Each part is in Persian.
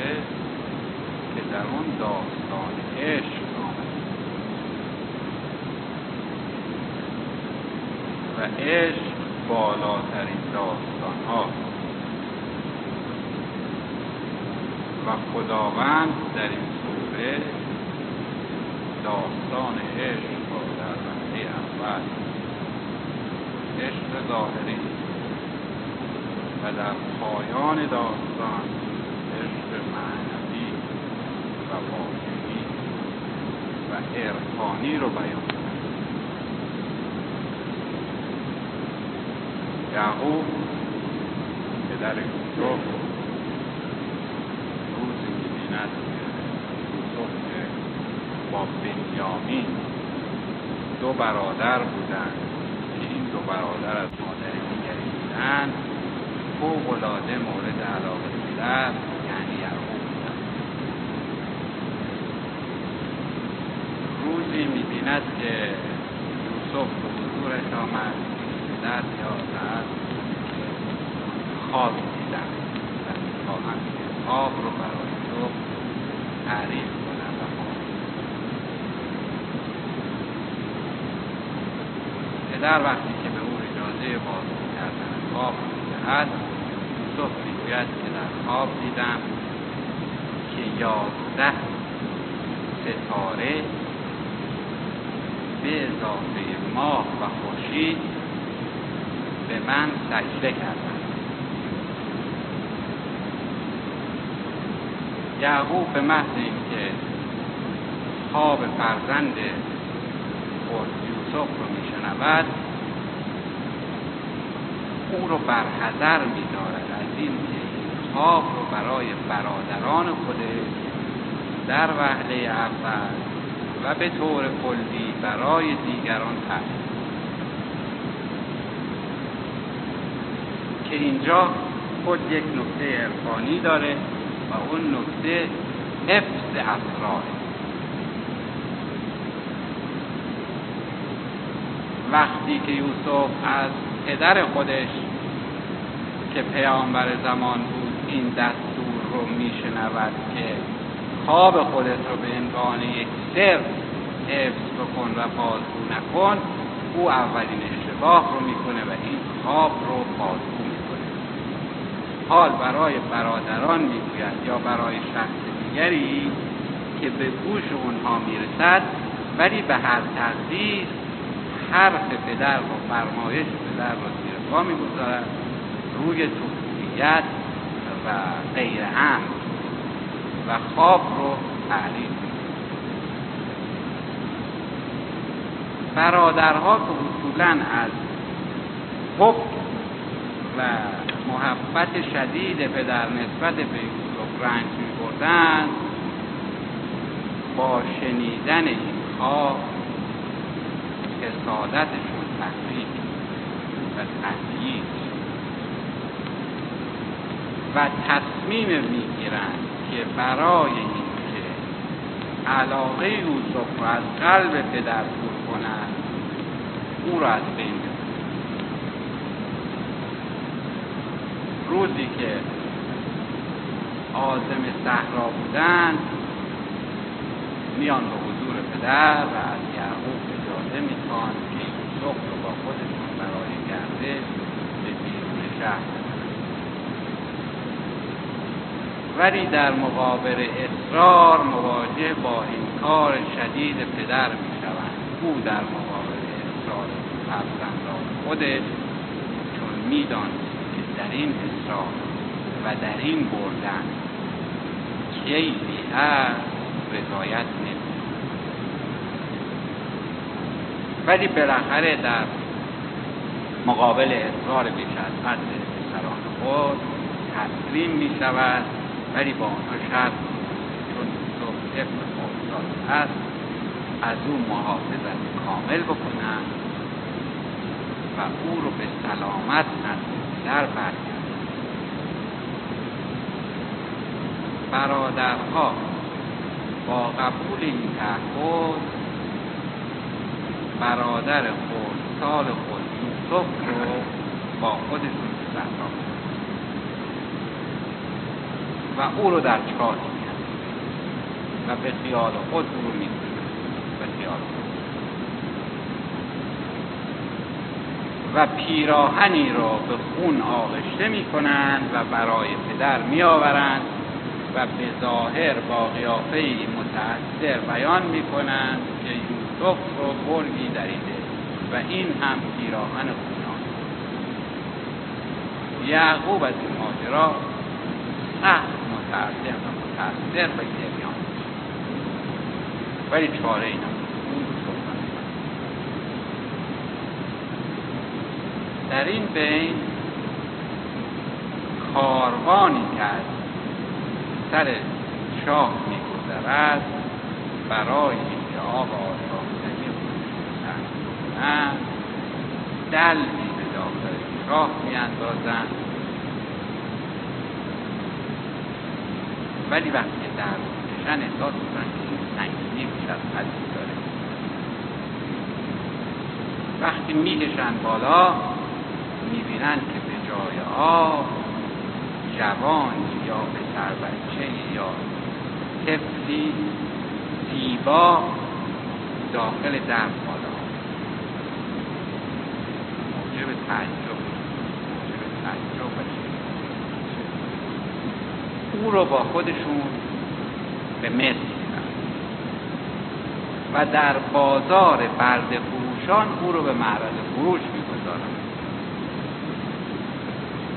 میشه که در اون داستان عشق آمده. و عشق بالاترین داستان ها و خداوند در این سوره داستان عشق را در وقتی اول عشق ظاهری و در پایان داستان و واقعی و عرفانی رو بیان کرد یعقوب پدر یوسف روزی می‌بیند یوسف که با بنیامین دو برادر بودند که این دو برادر از مادر دیگری بودند فوقالعاده مورد علاقه پدر یعنی یعقوب بودند روزی می‌بیند که یوسف به حضورش آمد پدر یازد خواب دیدن و می‌خواهند که خواب رو برای تو تعریف کنند و پدر وقتی که به او اجازه باز کردن خواب می‌دهد یوسف می‌گوید که در خواب دیدم که یازده ستاره به اضافه ماه و خورشید به من سجده کردند. یعقوب به محض اینکه خواب فرزند خود یوسف رو میشنود او رو برحضر میدارد از این که این خواب رو برای برادران خودش در وهله اول و به طور کلی برای دیگران تعریف که اینجا خود یک نکته عرفانی داره و اون نکته حفظ اسرار وقتی که یوسف از پدر خودش که پیامبر زمان بود این دستور رو میشنود که خواب خودت رو به عنوان یک سر حفظ بکن و بازگو نکن. او اولین اشتباه رو می‌کنه و این خواب رو بازگو می‌کنه. حال برای برادران می‌گوید یا برای شخص دیگری که به گوش اونها می‌رسد ولی به هر تقدیر حرف پدر و فرمایش پدر را زیر پا می‌گذارد روی توفیت و غیر امر و خواب رو تعریف برادرها که اصولا از حب و محبت شدید پدر نسبت به یوسف رنج می بردن با شنیدن این خواب حسادتشون تحریک و تحیید و تصمیم می‌گیرند که برای اینکه علاقه یوسف رو از قلب پدر دور کنند او را از بین روزی که آزم صحرا بودند میان به حضور پدر و از یعقوب اجازه می‌خوان که یوسف رو با خودشون برای گردش به بیرون شهر ولی در مقابل اصرار مواجه با کار شدید پدر می شوند او در مقابل اصرار فرزندان خودش چون می‌دانست که در این اصرار و در این بردن خیلی هست رضایت نمی ولی بالاخره در مقابل اصرار بیش از حد خود تسلیم می شود ولی با آنها شرط چون یوسف ابن خوددار است از او محافظت کامل بکنند و او رو به سلامت نزد در برگرد برادرها با قبول این تعهد برادر خود سال خود یوسف رو با خودشون صحرا و او رو در چاه و به خیال خود او رو به خیال خود. و پیراهنی را به خون آغشته می کنند و برای پدر می آورند و به ظاهر با قیافه متأثر بیان می کنند که یوسف رو گرگی دریده و این هم پیراهن خونان یعقوب از این ماجرا سخت متأثر و متأثر به گریان ولی چاره ای در این بین کاروانی که از سر شاه میگذرد برای اینکه آب آشافتنی کنند دلوی به داخل شاه میاندازند ولی وقتی در می‌کشن احساس می‌کنن که این سنگینی بیش از حدی داره. وقتی می‌کشن بالا می‌بینند که به جای آب جوانی یا پسر بچه یا طفلی زیبا داخل در بالا. موجب تعجب موجب تعجب او رو با خودشون به مصر و در بازار برد فروشان او رو به معرض فروش می‌گذارند.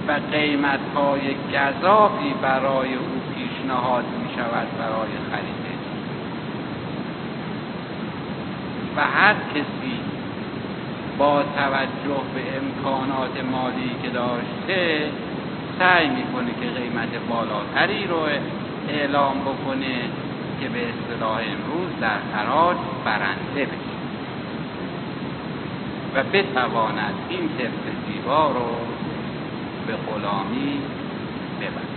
و قیمت های گذافی برای او پیشنهاد می شود برای خرید. و هر کسی با توجه به امکانات مالی که داشته سعی می‌کنه که قیمت بالاتری رو اعلام بکنه که به اصطلاح امروز در حراج برنده بشه. و بتواند این طفل زیبا رو به غلامی ببرد.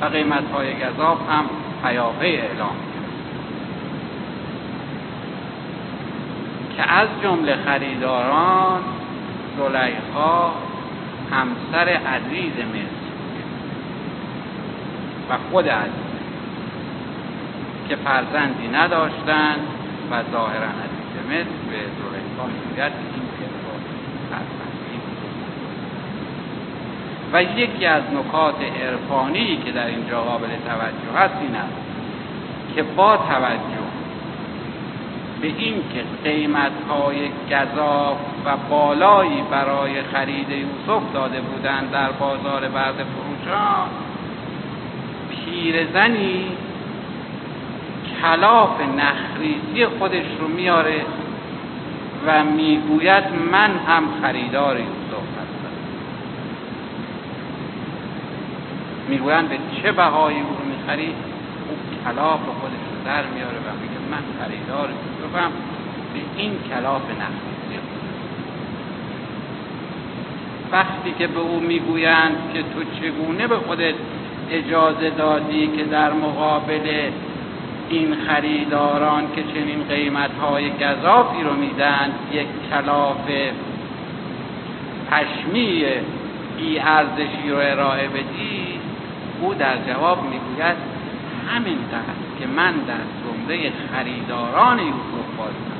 و قیمت های گذاب هم پیاپی اعلام که از جمله خریداران زلیخا همسر عزیز مصر و خود عزیز که فرزندی نداشتند و ظاهرا عزیز مصر به زلیخا می‌گوید این و یکی از نکات عرفانی که در اینجا قابل توجه هست این است که با توجه به اینکه قیمت های گذاف و بالایی برای خرید یوسف داده بودند در بازار بعد فروشان پیرزنی کلاف نخریزی خودش رو میاره و می‌گوید من هم خریدار یوسف هستم. می‌گویند به چه بهایی او رو می‌خرید او کلاف خودش در میاره و میگه من خریدار یوسفم به این کلاف نخریزی وقتی که به او می‌گویند که تو چگونه به خودت اجازه دادی که در مقابل این خریداران که چنین قیمت های گذافی رو میدن یک کلاف پشمی ای ارزشی رو ارائه بدی او در جواب می‌گوید همین که من در زمره خریداران یوسف بازم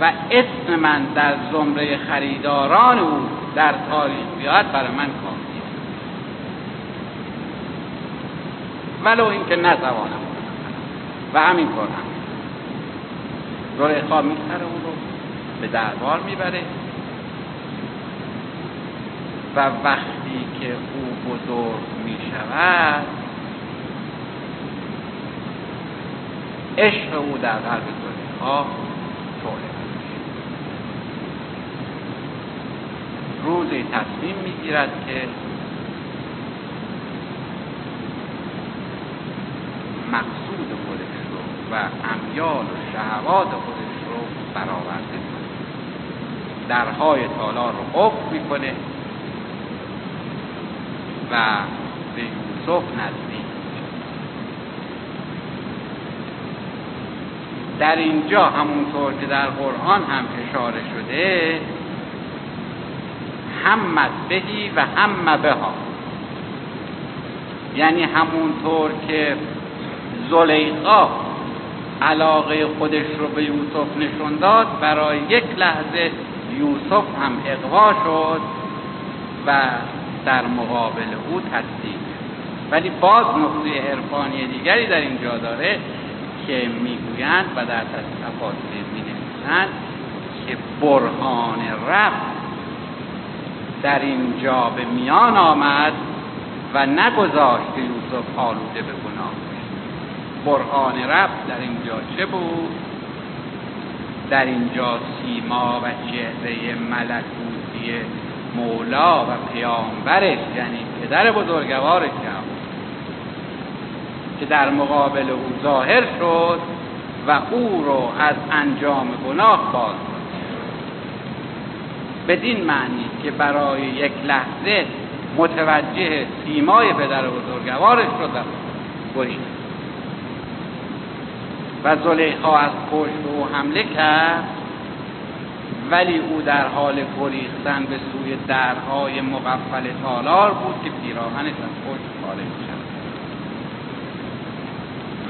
و اسم من در زمره خریداران او در تاریخ بیاد برای من کافی ولو اینکه نتوانم. و همین کار هم. زلیخا می‌خره او رو به دربار می‌بره. و وقتی که او بزرگ می‌شود عشق او در قلب دنیا شعله روزی تصمیم می‌گیرد که مقصود خودش رو و امیال و شهوات خودش رو برآورده کنه. درهای تالار رو قفل می‌کنه و به یوسف نزدیک در اینجا همونطور که در قرآن هم اشاره شده همت بهی و هم بها. یعنی همونطور که زلیخا علاقه خودش رو به یوسف نشون داد برای یک لحظه یوسف هم اقوا شد و در مقابل او تصدیق ولی باز نقطه عرفانی دیگری در اینجا داره که می‌گویند و در تفاصیل می نویسند که برهان رفت در اینجا به میان آمد و نگذاشت یوسف آلوده به گناه. برهان رفت در اینجا چه بود؟ در اینجا سیما و چهره ملکوتی مولا و پیامبرش یعنی پدر بزرگوارش که در مقابل او ظاهر شد و او رو از انجام گناه باز بدین معنی که برای یک لحظه متوجه سیمای پدر بزرگوارش شد گریخت و زلیخا از پشت او حمله کرد ولی او در حال گریختن به سوی درهای مقفل تالار بود که پیراهنش از پشت خارج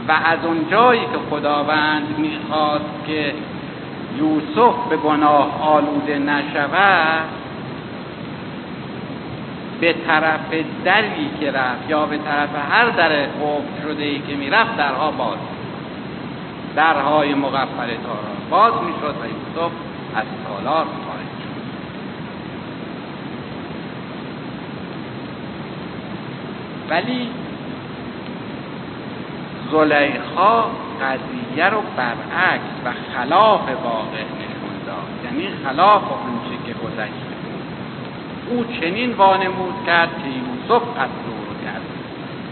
و از اون جایی که خداوند می‌خواست که یوسف به گناه آلوده نشود به طرف دری که رفت یا به طرف هر در قفل شده ای که می‌رفت درها باز درهای مقفل تالار باز می‌شد و یوسف از تالار خارج شد. ولی زلیخا قضیه رو برعکس و خلاف واقع نشون داد یعنی خلاف آنچه که گذشته بود او چنین وانمود کرد که یوسف از دور کرد.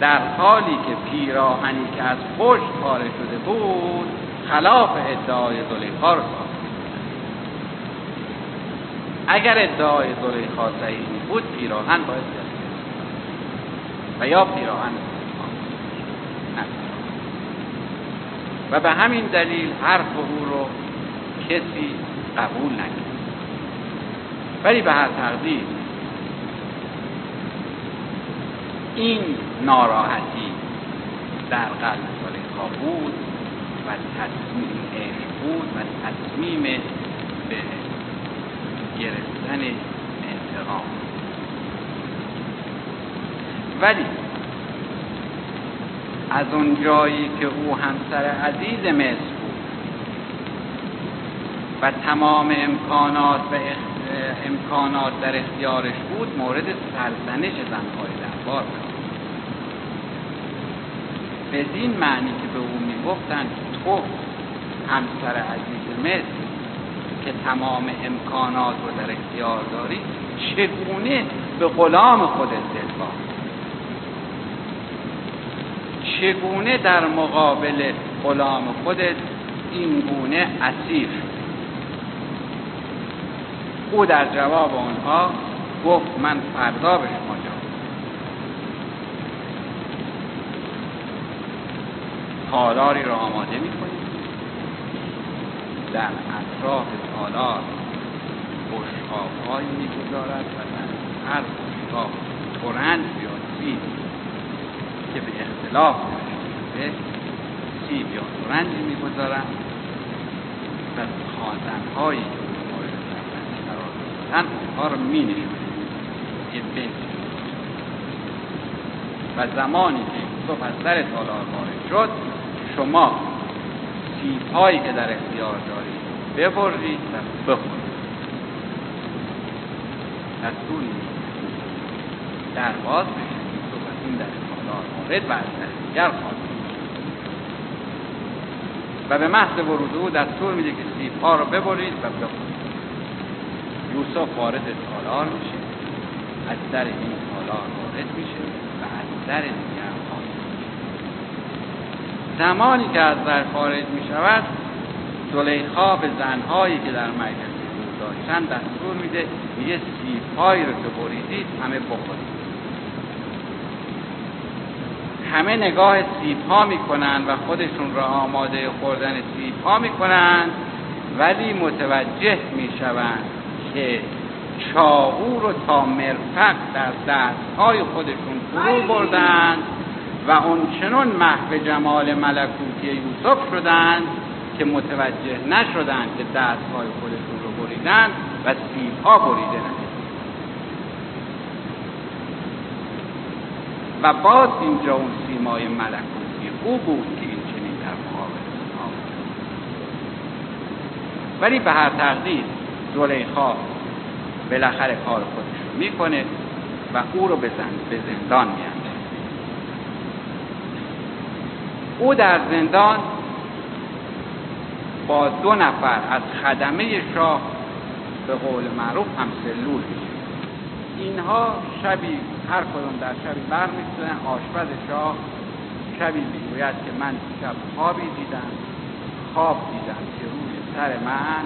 در حالی که پیراهنی که از پشت پاره شده بود خلاف ادعای زلیخا رو اگر ادعای زلیخا صحیح بود پیراهن باید و یا پیراهن و به همین دلیل حرف او رو کسی قبول نکرد. ولی به هر تقدیر این ناراحتی در قلب زلیخا بود و تصمیم عشق بود و تصمیم به گرفتن انتقام. ولی از اون جایی که او همسر عزیز مصر بود. و تمام امکانات و امکانات در اختیارش بود مورد سرزنش زنهای دربار بود. بدین معنی که به او می‌گفتند تو همسر عزیز مصر که تمام امکانات رو در اختیار داری چگونه به غلام خودت دل چگونه در مقابل غلام خودت این گونه اسیر؟ او در جواب آنها گفت من فردا به شما جواب تالاری را آماده می کنید در اطراف تالار بشقابهایی می گذارد و در هر بشقاب یا سیب که به اختلاف به سیب یا ترنجی می‌گذارن و مورد قرار دادن اونها رو می یه و زمانی که یوسف از در تالار وارد شد شما سیب هایی که در اختیار دارید ببرید و بخورید. دستور در باز بشید یوسف این در وارد و از دیگر و به محض ورود او دستور میده که سیب ها رو ببرید و بخورید. یوسف وارد سالار میشه. از در این سالار وارد میشه و از در دیگر خارج زمانی که از در خارج می‌شود زلیخا به زنهایی که در مرکز داشتن دستور میده میگه سیبهایی رو که بریدید همه بخورید. همه نگاه سیب ها می‌کنن و خودشون را آماده خوردن سیب ها می‌کنن ولی متوجه می‌شوند که چاقو رو تا مرفق در دست های خودشون فرو بردن و اون چنون محو جمال ملکوتی یوسف شدند که متوجه نشدند که دست های خودشون رو بریدن و سیب ها بریده و باز اینجا اون سیمای ملکوتی او بود که این چنین در مقابل ولی به هر تقدیر زلیخا بالاخره کار خودش رو می‌کنه و او رو به, زندان میانده او در زندان با دو نفر از خدمه شاه به قول معروف هم سلول اینها شبی هر کدوم در شبی برمیگردن آشپز شاه شبی می‌گوید که من شب خوابی دیدم خواب دیدم که روی سر من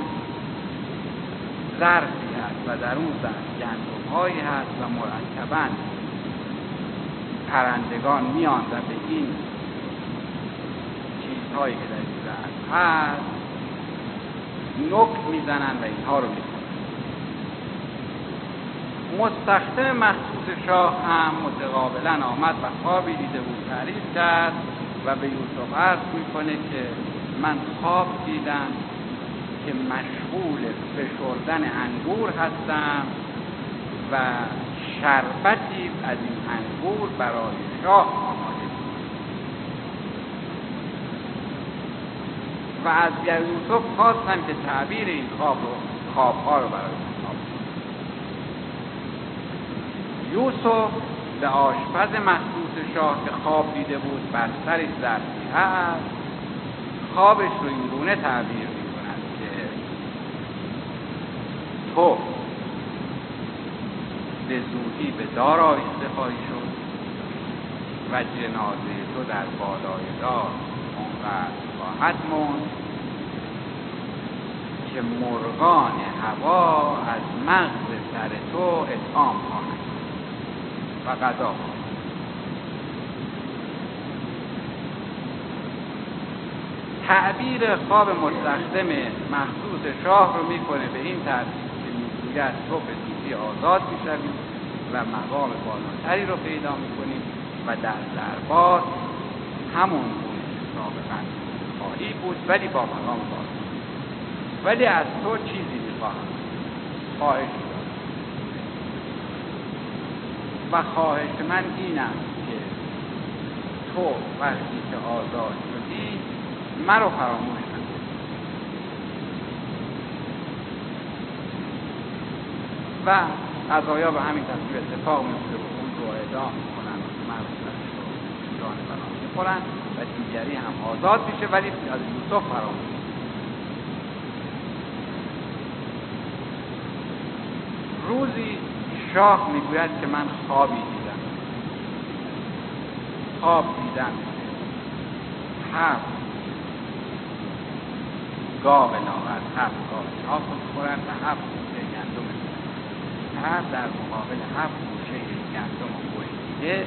ظرفی هست و در اون ظرف گندمهایی هست و مرکبا پرندگان میان و به این چیزهایی که در این ظرف هست نک می‌زنن و اینها رو می‌کنن مستخدم مخصوص شاه هم متقابلا آمد و خوابی دیده بود تعریف کرد و به یوسف عرض می‌کنه که من خواب دیدم که مشغول فشردن انگور هستم و شربتی از این انگور برای شاه آماده و از یوسف خواستم که تعبیر این خواب رو خوابها رو برای یوسف به آشپز مخصوص شاه که خواب دیده بود بر سرش ظرفی هست خوابش رو این گونه تعبیر می کند که تو به زودی به دار آویخته خواهی شد و جنازه تو در بالای دار اونقدر خواهد موند که مرغان هوا از مغز سر تو اطعام خواهند و غذا تعبیر خواب مستخدم مخصوص شاه رو می‌کنه به این ترتیب که می‌گوید تو به زودی آزاد می‌شوی و مقام بالاتری رو پیدا می‌کنی و در دربار همون که سابقا خواهی بود ولی با مقام بالا ولی از تو چیزی می‌خواهم. خواهش و خواهش من این است که تو وقتی که آزاد شدی مرا فراموش نکن و قضایا به همین ترتیب اتفاق میفته و اون رو اعدام می‌کنن مرد رو جان و دیگری هم آزاد میشه ولی از یوسف فراموش روزی شاه می‌گوید که من خوابی دیدم. خواب دیدم. هفت گاو لاغر هفت گاو. چاق می‌خورند و هفت گوشه گندم. هفت در مقابل هفت گوشه گندم بریده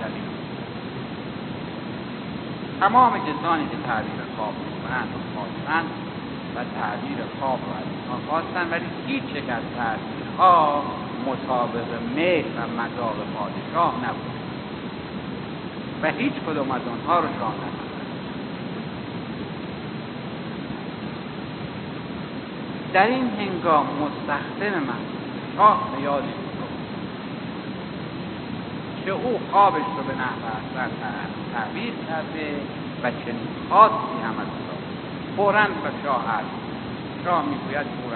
زمین. تمام کسانی که تعبیر خواب می‌کنند و خواستند و تعبیر خواب رو از اینها خواستن ولی هیچ یک از تعبیرها مطابق میل و مذاق پادشاه نبود. و هیچ کدوم از آنها رو شاه در این هنگام مستخدم من شاه به یاد که او خوابش رو به نحو اصلا تعبیر کرده و چنین خاصی هم از فورا به شاه هست شاه می‌گوید او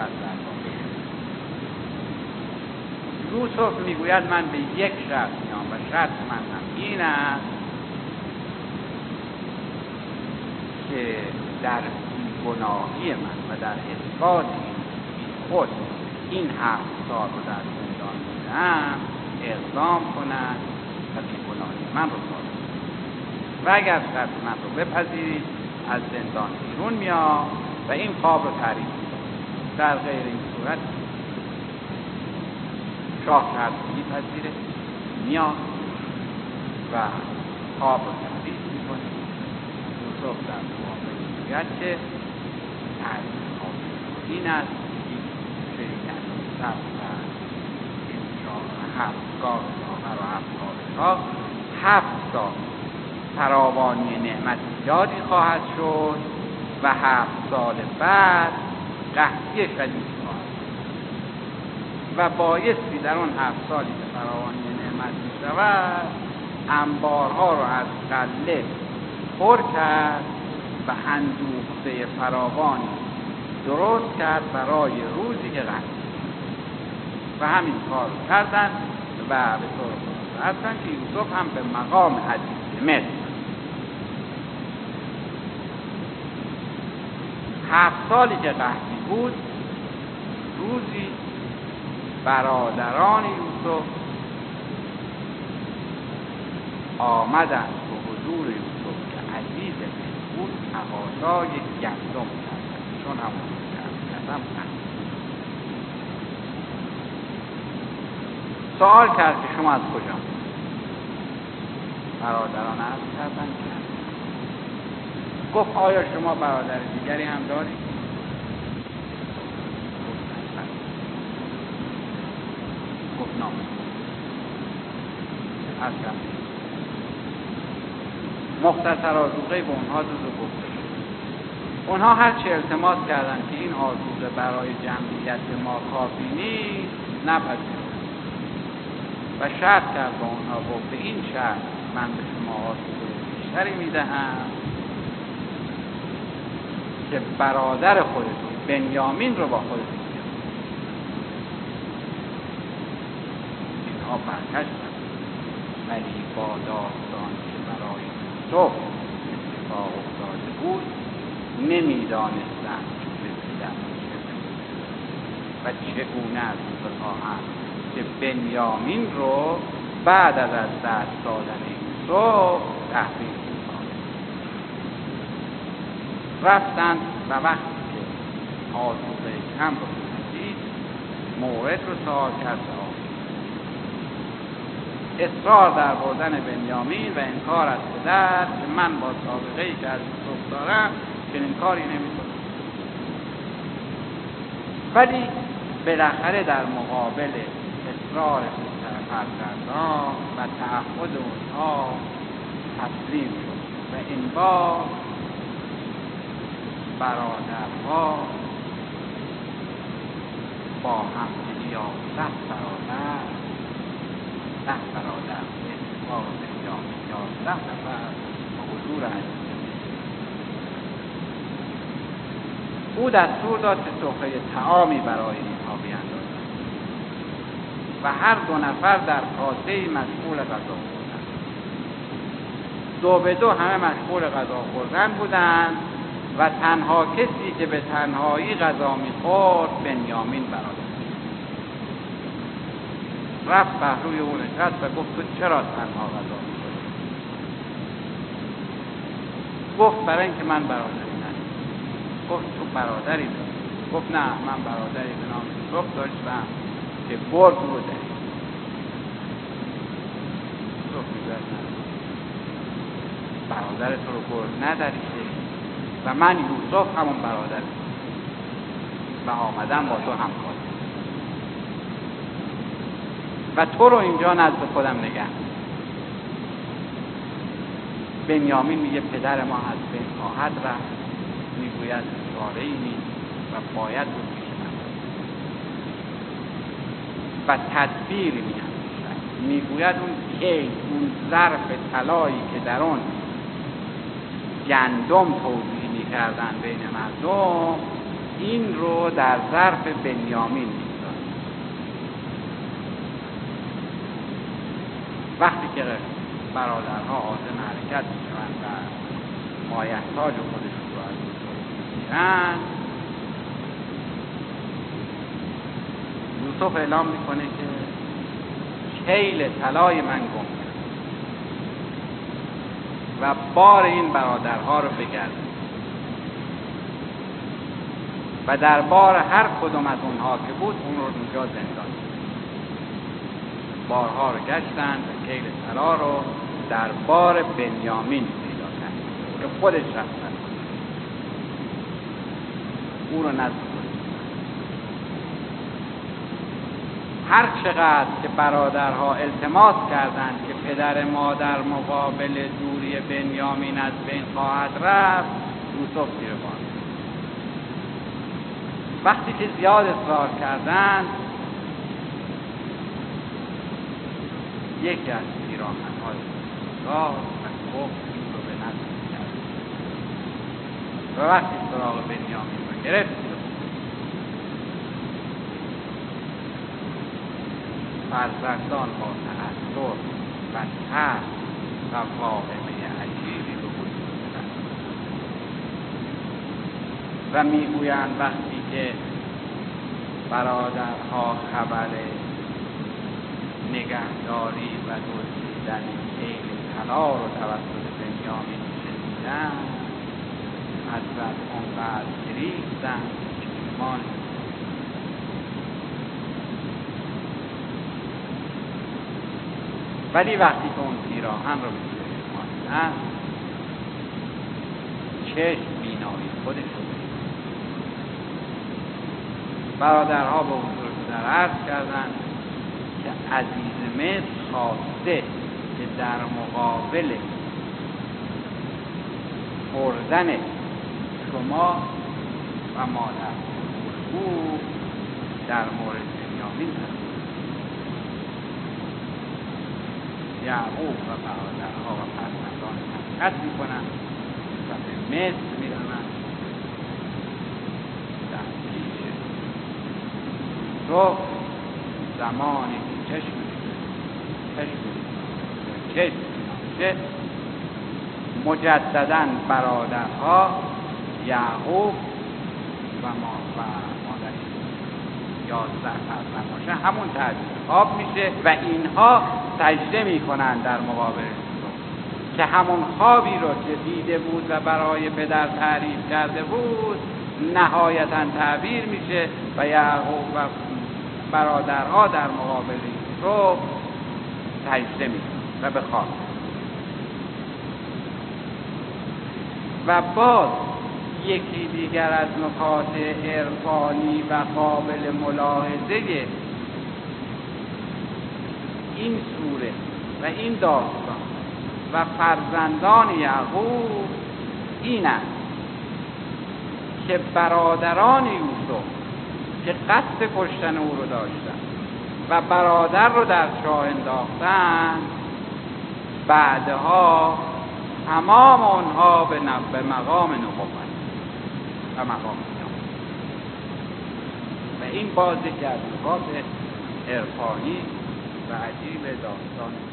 یوسف می‌گوید من به یک شرط میام و شرط من هم این است که در گناهی من و در اثبات خود این هفت سال رو در زندان بودم اقدام کنند و بیگناهی من رو ثابت و اگر شرط من رو بپذیرید از زندان بیرون میاد و این خواب رو تعریف در غیر این صورت شاه شرط میپذیره میاد و خواب رو تعریف می‌کنه. یوسف در موافق می‌گوید که تعریف خواب این است شریکت سب و این شاه هفتگاه شاهر و هفت پادشاه هفت سال فراوانی نعمت زیادی خواهد شد و هفت سال بعد قحطی شدید و بایستی در آن هفت سالی که فراوانی نعمت می شود انبارها رو از قله پر کرد و اندوخته فراوانی درست کرد برای روزی که قحطی و همین کار کردن و به طور هستن که یوسف هم به مقام عزیز مصر هفت سالی که قحطی بود روزی برادران یوسف آمدند به حضور یوسف که عزیز بود تقاضای گندم کردن. چون همون کردم سوال کرد که شما از کجا؟ برادران عرض کردن گفت آیا شما برادر دیگری هم دارید؟ از مختصر آزوغه به اونها دو گفته اونها هر چه التماس کردن که این آزوغه برای جمعیت ما کافی نیست نپذیرند و شرط کرد با اونها گفت این شرط من به شما آزوغه بیشتری می‌دهم که برادر خودتون بنیامین رو با خودتون برگشتن ولی با داستان که برای یوسف اتفاق افتاده بود نمی‌دانستند که و چگونه از او بخواهند که بنیامین رو بعد از از دست دادن یوسف تحویل رفتند و وقتی که آزوغه کم رو دید مورد رو سوال کرد. اصرار در بردن بنیامین و انکار از پدر که من با سابقه ای که از یوسف دارم چنین کاری نمی‌کنم. ولی بالاخره در مقابل اصرار فرزندان و تعهد اونها تسلیم شد و این بار برادرها با هم یا ده برادر ده برادر اتفاق یا ده نفر حضور او دستور داد که سفره تعامی برای اینها بیاندازند و هر دو نفر در کاسه مشغول غذا خوردن دو به دو همه مشغول غذا خوردن بودند و تنها کسی که به تنهایی غذا می‌خورد بنیامین برادر. رفت پهلوی او نشست و گفت تو چرا تنها غذا گفت برای اینکه من برادری ندارم. گفت تو برادری داری گفت نه من برادری به نام یوسف داشتم که برد رو داری برادر تو رو برد نداری و من یوسف همون برادر. و آمدم با تو همکار. و تو رو اینجا نزد خودم نگه بنیامین میگه پدر ما از بین خواهد رفت. می‌گوید چاره ای و باید رو پیش و تدبیری میاندیشد می‌گوید اون کی اون ظرف طلایی که در آن گندم توضیح کردن بین مردم این رو در ظرف بنیامین می‌گذارد وقتی که برادرها آزم حرکت می‌شوند و مایحتاج خودشون رو از یوسف اعلام می‌کنه که کیل طلای من گم و بار این برادرها رو بگرد و در بار هر کدوم از اونها که بود اون رو اونجا زندان بارها رو گشتند و کیل طلا رو در بار بنیامین پیدا کرد که خودش رفتن او رو هر چقدر که برادرها التماس کردند که پدر ما در مقابل دوری بنیامین از بین خواهد رفت یوسف زیر وقتی که زیاد اصرار کردند یکی از پیراهنهای راه و این رو به نزد کرد و وقتی سراغ بنیامین رو گرفت فرزندان با تأثر و ترس و واقعه عجیبی به وجود و می‌گویند وقتی که برادرها خبر نگهداری و دزدیدن کیل طلا رو توسط بنیامین شنیدن حضرت آنقدر گریختند که ایمان ولی وقتی که اون پیراهن رو به ماندن چشم بینایی خودش رو برادرها به حضور در عرض کردند عزیز مصر خواسته که در مقابل خوردن شما و مادر او در مورد بنیامین یعقوب و برادرها و فرزندان حرکت می‌کنند و به مصر می‌روند. در پیش تو زمانی چشم چشم چشم مجددا برادرها یعقوب و ما و مادر یازده فرزند باشه. همون تعبیر. آب میشه و اینها سجده می‌کنن در مقابل. که همون خوابی رو که دیده بود و برای پدر تعریف کرده بود نهایتا تعبیر میشه و یعقوب و برادرها در مقابل رو سجده می‌کنن و به خواب. و باز یکی دیگر از نکات عرفانی و قابل ملاحظه این سوره و این داستان و فرزندان یعقوب این است که برادران یوسف که قصد کشتن او رو داشتن. و برادر رو در چاه انداختن. بعدها تمام آنها به, به مقام نبوت و مقام و این باز یکی از نکات عرفانی و عجیب داستان